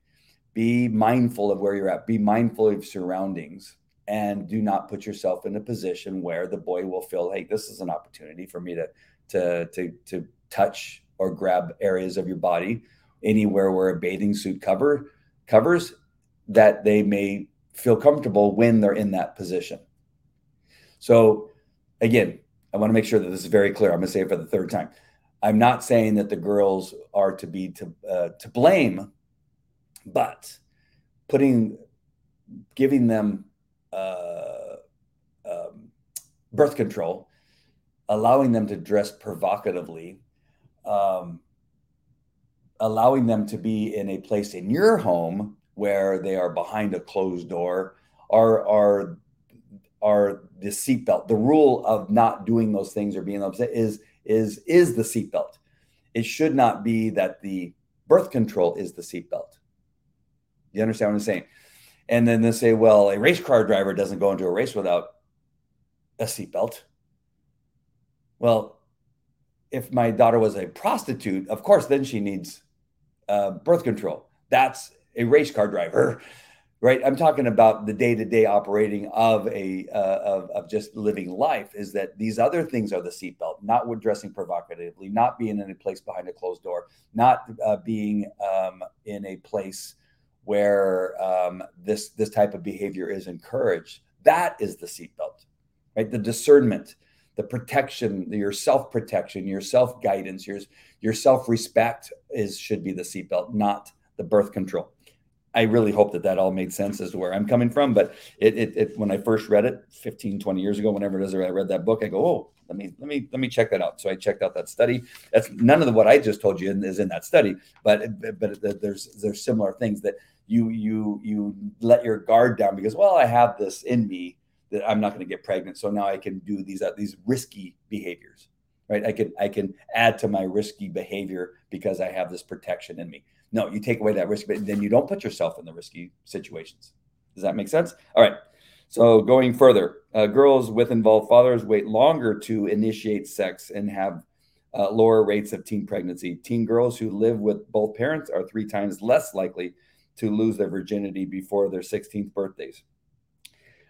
Speaker 1: Be mindful of where you're at. Be mindful of surroundings and do not put yourself in a position where the boy will feel, hey, this is an opportunity for me to to to to touch or grab areas of your body anywhere where a bathing suit cover covers that they may feel comfortable when they're in that position. So again, I want to make sure that this is very clear. I'm going to say it for the third time. I'm not saying that the girls are to be to uh, to blame, but putting giving them uh, um, birth control, allowing them to dress provocatively, um, allowing them to be in a place in your home where they are behind a closed door, are are are the seatbelt. The rule of not doing those things or being upset is is is the seatbelt. It should not be that the birth control is the seatbelt. You understand what I'm saying? And then they say, well, a race car driver doesn't go into a race without a seatbelt. Well, if my daughter was a prostitute, of course, then she needs uh, birth control. That's a race car driver, right? I'm talking about the day to day operating of a uh, of, of just living life. Is that these other things are the seatbelt, not dressing provocatively, not being in a place behind a closed door, not uh, being um, in a place where um, this this type of behavior is encouraged. That is the seatbelt, right? The discernment, the protection, your self protection, your self guidance, your your self respect is should be the seatbelt, not the birth control. I really hope that that all made sense as to where I'm coming from. But it, it, it, when I first read it 15, 20 years ago, whenever it is I read that book, I go, oh, let me, let me, let me check that out. So I checked out that study. That's none of the, what I just told you is in that study, but, but there's, there's similar things that you, you, you let your guard down because, well, I have this in me that I'm not going to get pregnant. So now I can do these, uh, these risky behaviors, right? I can, I can add to my risky behavior because I have this protection in me. No, you take away that risk, but then you don't put yourself in the risky situations. Does that make sense? All right. So going further, uh, girls with involved fathers wait longer to initiate sex and have uh, lower rates of teen pregnancy. Teen girls who live with both parents are three times less likely to lose their virginity before their 16th birthdays.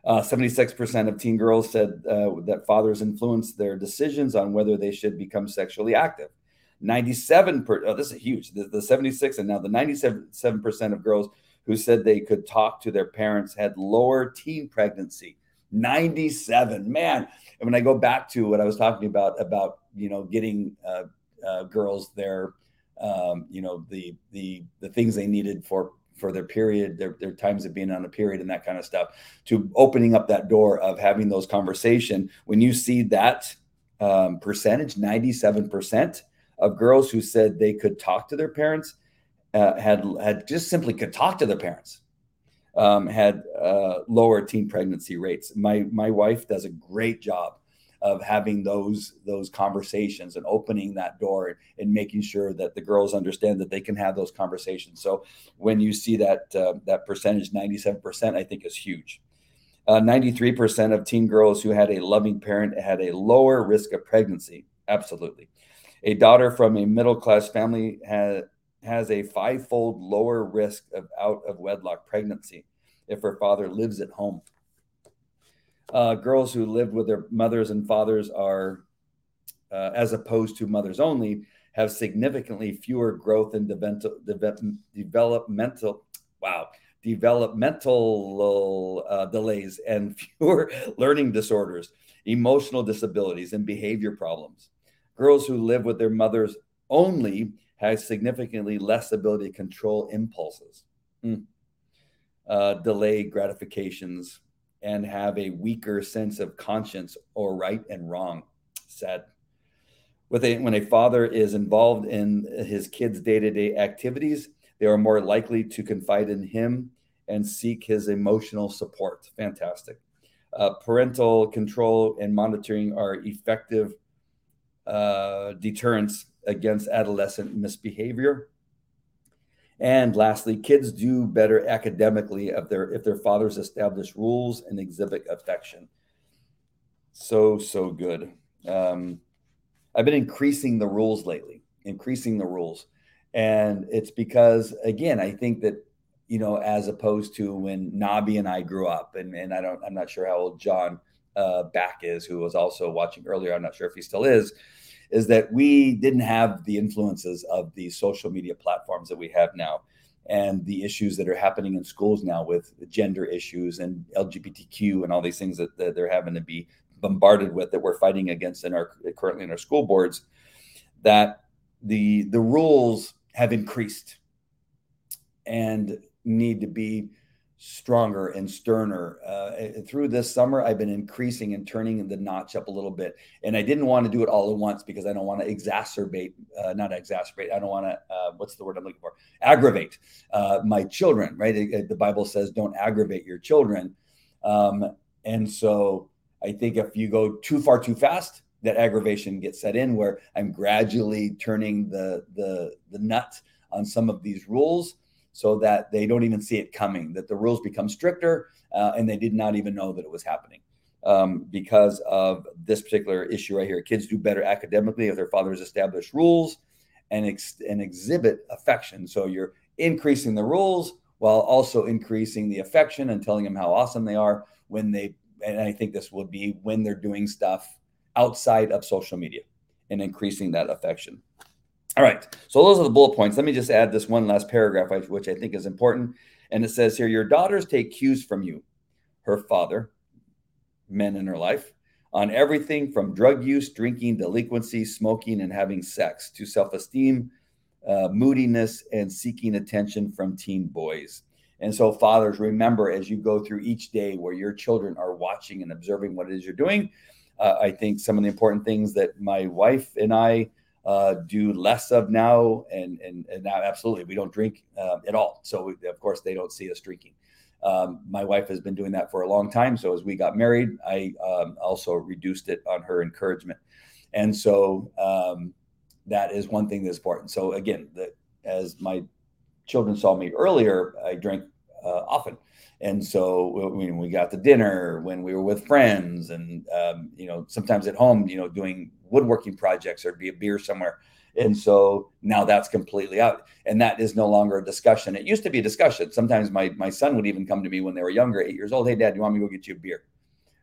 Speaker 1: Uh, 76% of teen girls said uh, that fathers influence their decisions on whether they should become sexually active. 97 per, oh, this is huge. The, the 76 and now the 97 percent of girls who said they could talk to their parents had lower teen pregnancy. 97, man. And when I go back to what I was talking about, about, you know, getting uh, uh, girls their, um, you know, the, the, the things they needed for, for their period, their, their times of being on a period and that kind of stuff to opening up that door of having those conversation. When you see that um, percentage, 97%, of girls who said they could talk to their parents uh, had had just simply could talk to their parents um, had uh, lower teen pregnancy rates. My my wife does a great job of having those those conversations and opening that door and making sure that the girls understand that they can have those conversations. So when you see that uh, that percentage, ninety seven percent, I think is huge. Uh, ninety three percent of teen girls who had a loving parent had a lower risk of pregnancy. Absolutely. A daughter from a middle class family has, has a fivefold lower risk of out of wedlock pregnancy if her father lives at home. Uh, girls who lived with their mothers and fathers are, uh, as opposed to mothers only, have significantly fewer growth and developmental, wow, developmental uh, delays and fewer learning disorders, emotional disabilities, and behavior problems. Girls who live with their mothers only have significantly less ability to control impulses, mm. uh, delay gratifications, and have a weaker sense of conscience or right and wrong. Sad. With a, when a father is involved in his kids' day to day activities, they are more likely to confide in him and seek his emotional support. Fantastic. Uh, parental control and monitoring are effective uh, deterrence against adolescent misbehavior. And lastly, kids do better academically if their if their fathers establish rules and exhibit affection. So so good. Um, I've been increasing the rules lately, increasing the rules, and it's because again, I think that you know, as opposed to when Nabi and I grew up, and and I don't, I'm not sure how old John uh, Back is, who was also watching earlier. I'm not sure if he still is. Is that we didn't have the influences of the social media platforms that we have now, and the issues that are happening in schools now with gender issues and LGBTQ and all these things that, that they're having to be bombarded with that we're fighting against in our currently in our school boards. That the the rules have increased and need to be stronger and sterner. Uh, through this summer, I've been increasing and turning the notch up a little bit. And I didn't want to do it all at once because I don't want to exacerbate, uh, not exacerbate, I don't want to, uh, what's the word I'm looking for? Aggravate uh, my children, right? The Bible says don't aggravate your children. Um, and so I think if you go too far too fast, that aggravation gets set in where I'm gradually turning the the the nut on some of these rules so that they don't even see it coming, that the rules become stricter uh, and they did not even know that it was happening um, because of this particular issue right here. Kids do better academically if their fathers establish rules and, ex- and exhibit affection. So you're increasing the rules while also increasing the affection and telling them how awesome they are when they, and I think this would be when they're doing stuff outside of social media and increasing that affection. All right. So those are the bullet points. Let me just add this one last paragraph, which I think is important. And it says here, Your daughters take cues from you, her father, men in her life, on everything from drug use, drinking, delinquency, smoking, and having sex to self esteem, uh, moodiness, and seeking attention from teen boys. And so, fathers, remember as you go through each day where your children are watching and observing what it is you're doing. Uh, I think some of the important things that my wife and I uh, do less of now, and and, and now absolutely we don't drink uh, at all. So we, of course they don't see us drinking. Um, my wife has been doing that for a long time. So as we got married, I um, also reduced it on her encouragement, and so um, that is one thing that's important. So again, the, as my children saw me earlier, I drank uh, often. And so when we got to dinner, when we were with friends, and um, you know, sometimes at home, you know, doing woodworking projects or be a beer somewhere. And so now that's completely out. And that is no longer a discussion. It used to be a discussion. Sometimes my, my son would even come to me when they were younger, eight years old. Hey, dad, do you want me to go get you a beer?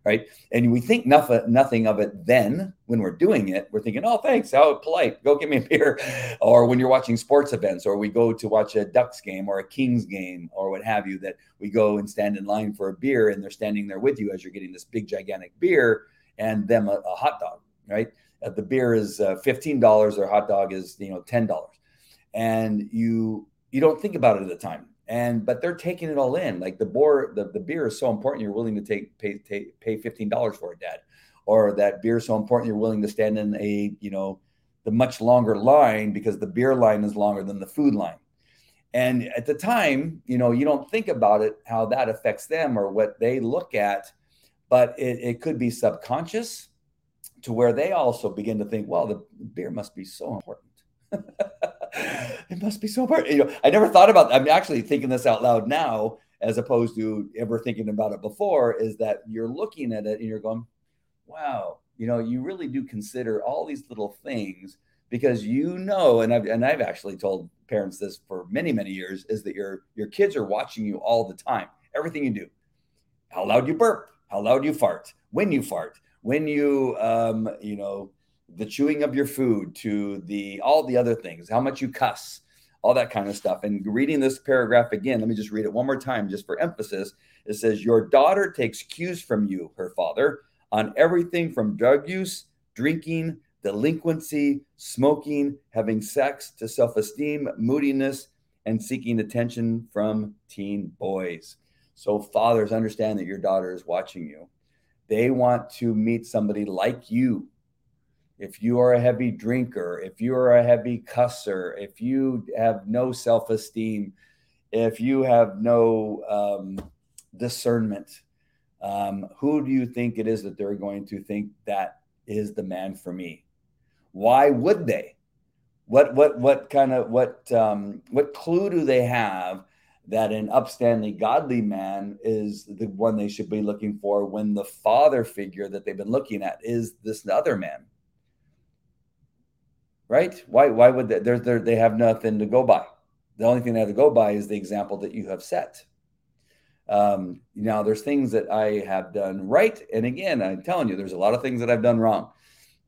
Speaker 1: Right. And we think nothing, nothing of it then when we're doing it. We're thinking, oh, thanks. How polite. Go get me a beer. Or when you're watching sports events, or we go to watch a Ducks game or a Kings game or what have you, that we go and stand in line for a beer and they're standing there with you as you're getting this big, gigantic beer and them a, a hot dog. Right uh, the beer is uh, fifteen dollars, or hot dog is you know ten dollars, and you you don't think about it at the time. And but they're taking it all in. Like the boar, the, the beer is so important. You're willing to take pay take, pay fifteen dollars for it, Dad, or that beer is so important. You're willing to stand in a you know the much longer line because the beer line is longer than the food line. And at the time, you know, you don't think about it, how that affects them or what they look at, but it, it could be subconscious to where they also begin to think, well, the beer must be so important. it must be so important. You know, I never thought about. I'm actually thinking this out loud now, as opposed to ever thinking about it before. Is that you're looking at it and you're going, wow, you know, you really do consider all these little things because you know, and I've and I've actually told parents this for many many years is that your your kids are watching you all the time, everything you do, how loud you burp, how loud you fart, when you fart, when you um, you know the chewing of your food to the all the other things how much you cuss all that kind of stuff. And reading this paragraph again let me just read it one more time just for emphasis. It says your daughter takes cues from you her father on everything from drug use drinking delinquency smoking having sex to self-esteem moodiness and seeking attention from teen boys. So fathers understand that your daughter is watching you. They want to meet somebody like you. If you are a heavy drinker, if you are a heavy cusser, if you have no self esteem, if you have no um, discernment, um, who do you think it is that they're going to think that is the man for me? Why would they? What what what kind of what um, what clue do they have that an upstanding godly man is the one they should be looking for when the father figure that they've been looking at is this other man right? Why why would they they're, they're, they have nothing to go by. The only thing they have to go by is the example that you have set. Um, now there's things that i have done right and again i'm telling you there's a lot of things that i've done wrong.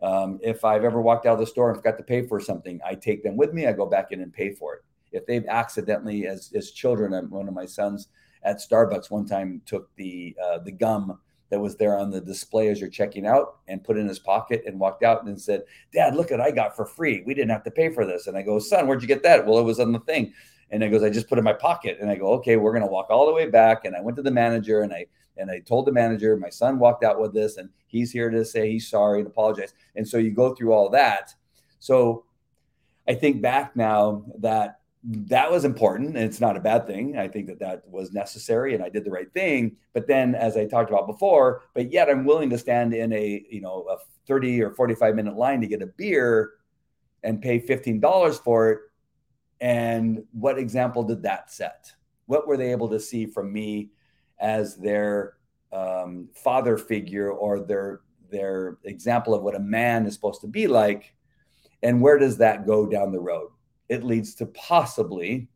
Speaker 1: Um, if i've ever walked out of the store and forgot to pay for something i take them with me i go back in and pay for it. If they've accidentally, as as children, one of my sons at Starbucks one time took the uh, the gum that was there on the display as you're checking out and put it in his pocket and walked out and said, "Dad, look what I got for free. We didn't have to pay for this." And I go, "Son, where'd you get that?" Well, it was on the thing. And he goes, "I just put it in my pocket." And I go, "Okay, we're gonna walk all the way back." And I went to the manager and I and I told the manager, my son walked out with this, and he's here to say he's sorry and apologize. And so you go through all that. So I think back now that that was important and it's not a bad thing. I think that that was necessary and i did the right thing. But then as i talked about before but yet i'm willing to stand in a you know a 30 or 45 minute line to get a beer and pay $15 for it. And what example did that set? What were they able to see from me as their um, father figure or their their example of what a man is supposed to be like? And where does that go down the road it leads to possibly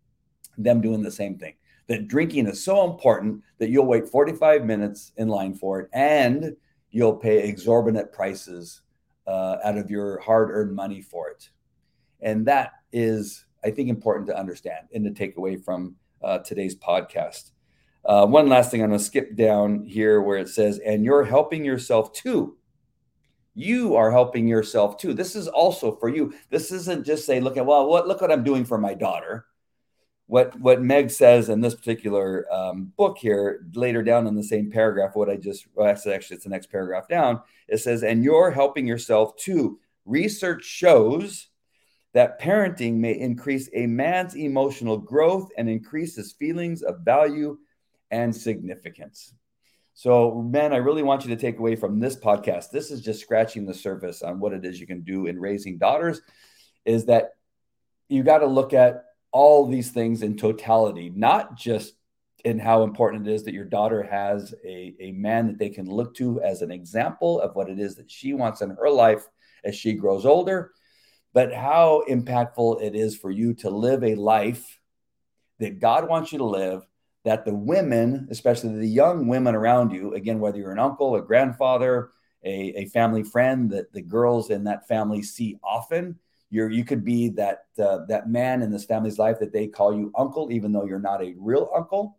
Speaker 1: them doing the same thing. That drinking is so important that you'll wait 45 minutes in line for it and you'll pay exorbitant prices uh, out of your hard earned money for it. And that is, I think, important to understand and to take away from uh, today's podcast. Uh, one last thing, I'm going to skip down here where it says, and you're helping yourself too. You are helping yourself too. This is also for you. This isn't just say, look at, well, what, look what I'm doing for my daughter. What, what Meg says in this particular um, book here, later down in the same paragraph, what I just, well, actually, it's the next paragraph down, it says, and you're helping yourself too. Research shows that parenting may increase a man's emotional growth and increase his feelings of value and significance. So, men, I really want you to take away from this podcast. This is just scratching the surface on what it is you can do in raising daughters. Is that you got to look at all these things in totality, not just in how important it is that your daughter has a, a man that they can look to as an example of what it is that she wants in her life as she grows older, but how impactful it is for you to live a life that God wants you to live, that the women, especially the young women around you, again, whether you're an uncle, a grandfather, a, a family friend, that the girls in that family see often. You're, you could be that uh, that man in this family's life that they call you uncle, even though you're not a real uncle.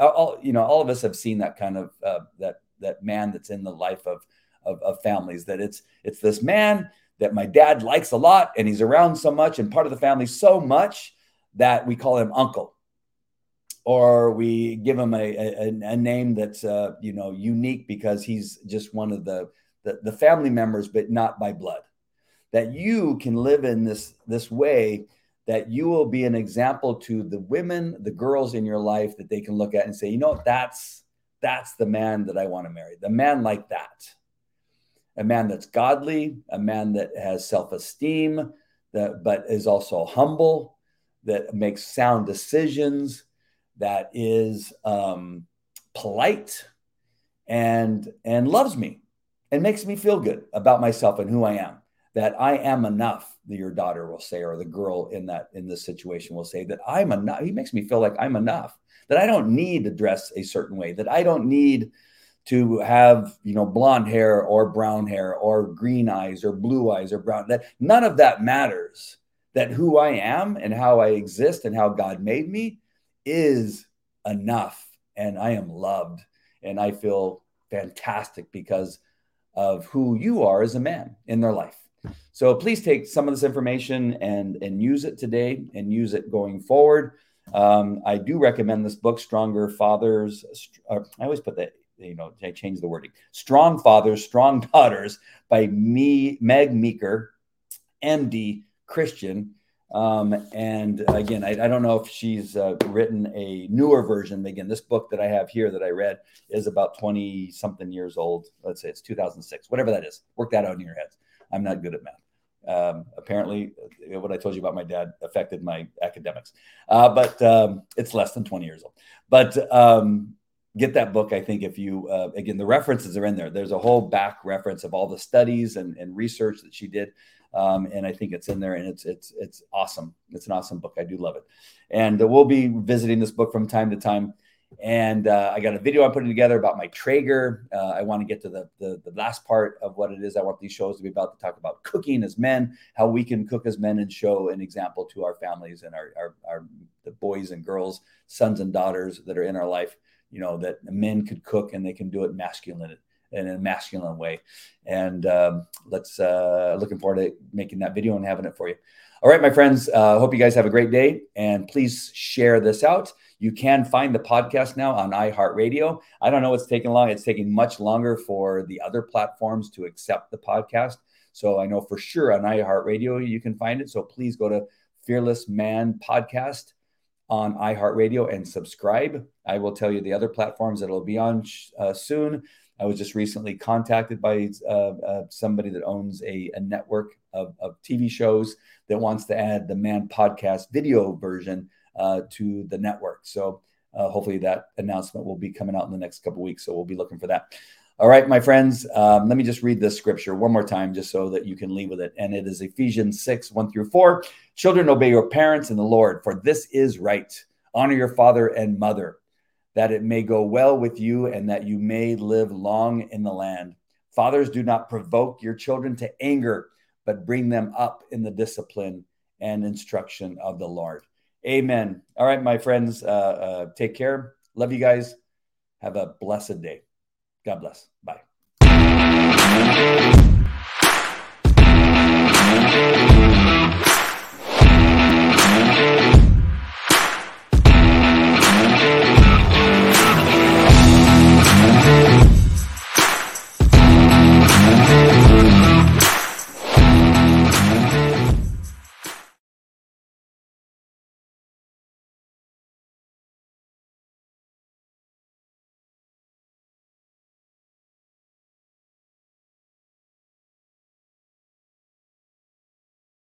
Speaker 1: All, you know, all of us have seen that kind of uh, that that man that's in the life of, of of families. That it's it's this man that my dad likes a lot and he's around so much and part of the family so much that we call him uncle or we give him a, a, a name that's uh, you know unique because he's just one of the, the, the family members but not by blood. That you can live in this this way that you will be an example to the women the girls in your life that they can look at and say you know that's that's the man that i want to marry. The man like that. A man that's godly, a man that has self esteem, that but is also humble, that makes sound decisions, that is um, polite, and and loves me, and makes me feel good about myself and who I am. That I am enough. Your daughter will say, or the girl in that in this situation will say that I'm enough. He makes me feel like I'm enough. That I don't need to dress a certain way. That I don't need to have you know blonde hair or brown hair or green eyes or blue eyes or brown that none of that matters that who i am and how i exist and how god made me is enough and i am loved and i feel fantastic because of who you are as a man in their life so please take some of this information and and use it today and use it going forward um, i do recommend this book stronger fathers uh, i always put that you know, I changed the wording. Strong Fathers, Strong Daughters by me, Meg Meeker, MD, Christian. Um, and again, I, I, don't know if she's uh, written a newer version. Again, this book that I have here that I read is about 20 something years old. Let's say it's 2006, whatever that is. Work that out in your heads. I'm not good at math. Um, apparently, uh, what I told you about my dad affected my academics, uh, but um, it's less than 20 years old. But um, get that book. I think if you, uh, again, the references are in there. There's a whole back reference of all the studies and, and research that she did. Um, and I think it's in there and it's, it's, it's awesome. It's an awesome book. I do love it. And uh, we'll be visiting this book from time to time. And uh, I got a video I'm putting together about my Traeger. Uh, I want to get to the, the, the last part of what it is I want these shows to be about to talk about cooking as men, how we can cook as men and show an example to our families and our, our, our the boys and girls, sons and daughters that are in our life you know that men could cook and they can do it masculine in a masculine way. And um, let's uh, looking forward to making that video and having it for you. All right, my friends. Uh, hope you guys have a great day, and please share this out. You can find the podcast now on iHeartRadio. I don't know what's taking long. It's taking much longer for the other platforms to accept the podcast. So I know for sure on iHeartRadio you can find it. So please go to Fearless Man Podcast on iHeartRadio and subscribe. I will tell you the other platforms that it'll be on uh, soon. I was just recently contacted by uh, uh, somebody that owns a, a network of, of, TV shows that wants to add the Man Podcast video version uh, to the network. So uh, hopefully that announcement will be coming out in the next couple weeks. So we'll be looking for that. All right, my friends, um, let me just read this scripture one more time just so that you can leave with it. And it is Ephesians 6 1 through 4. Children, obey your parents in the Lord, for this is right. Honor your father and mother, that it may go well with you and that you may live long in the land. Fathers, do not provoke your children to anger, but bring them up in the discipline and instruction of the Lord. Amen. All right, my friends, uh, uh, take care. Love you guys. Have a blessed day. God bless. Bye.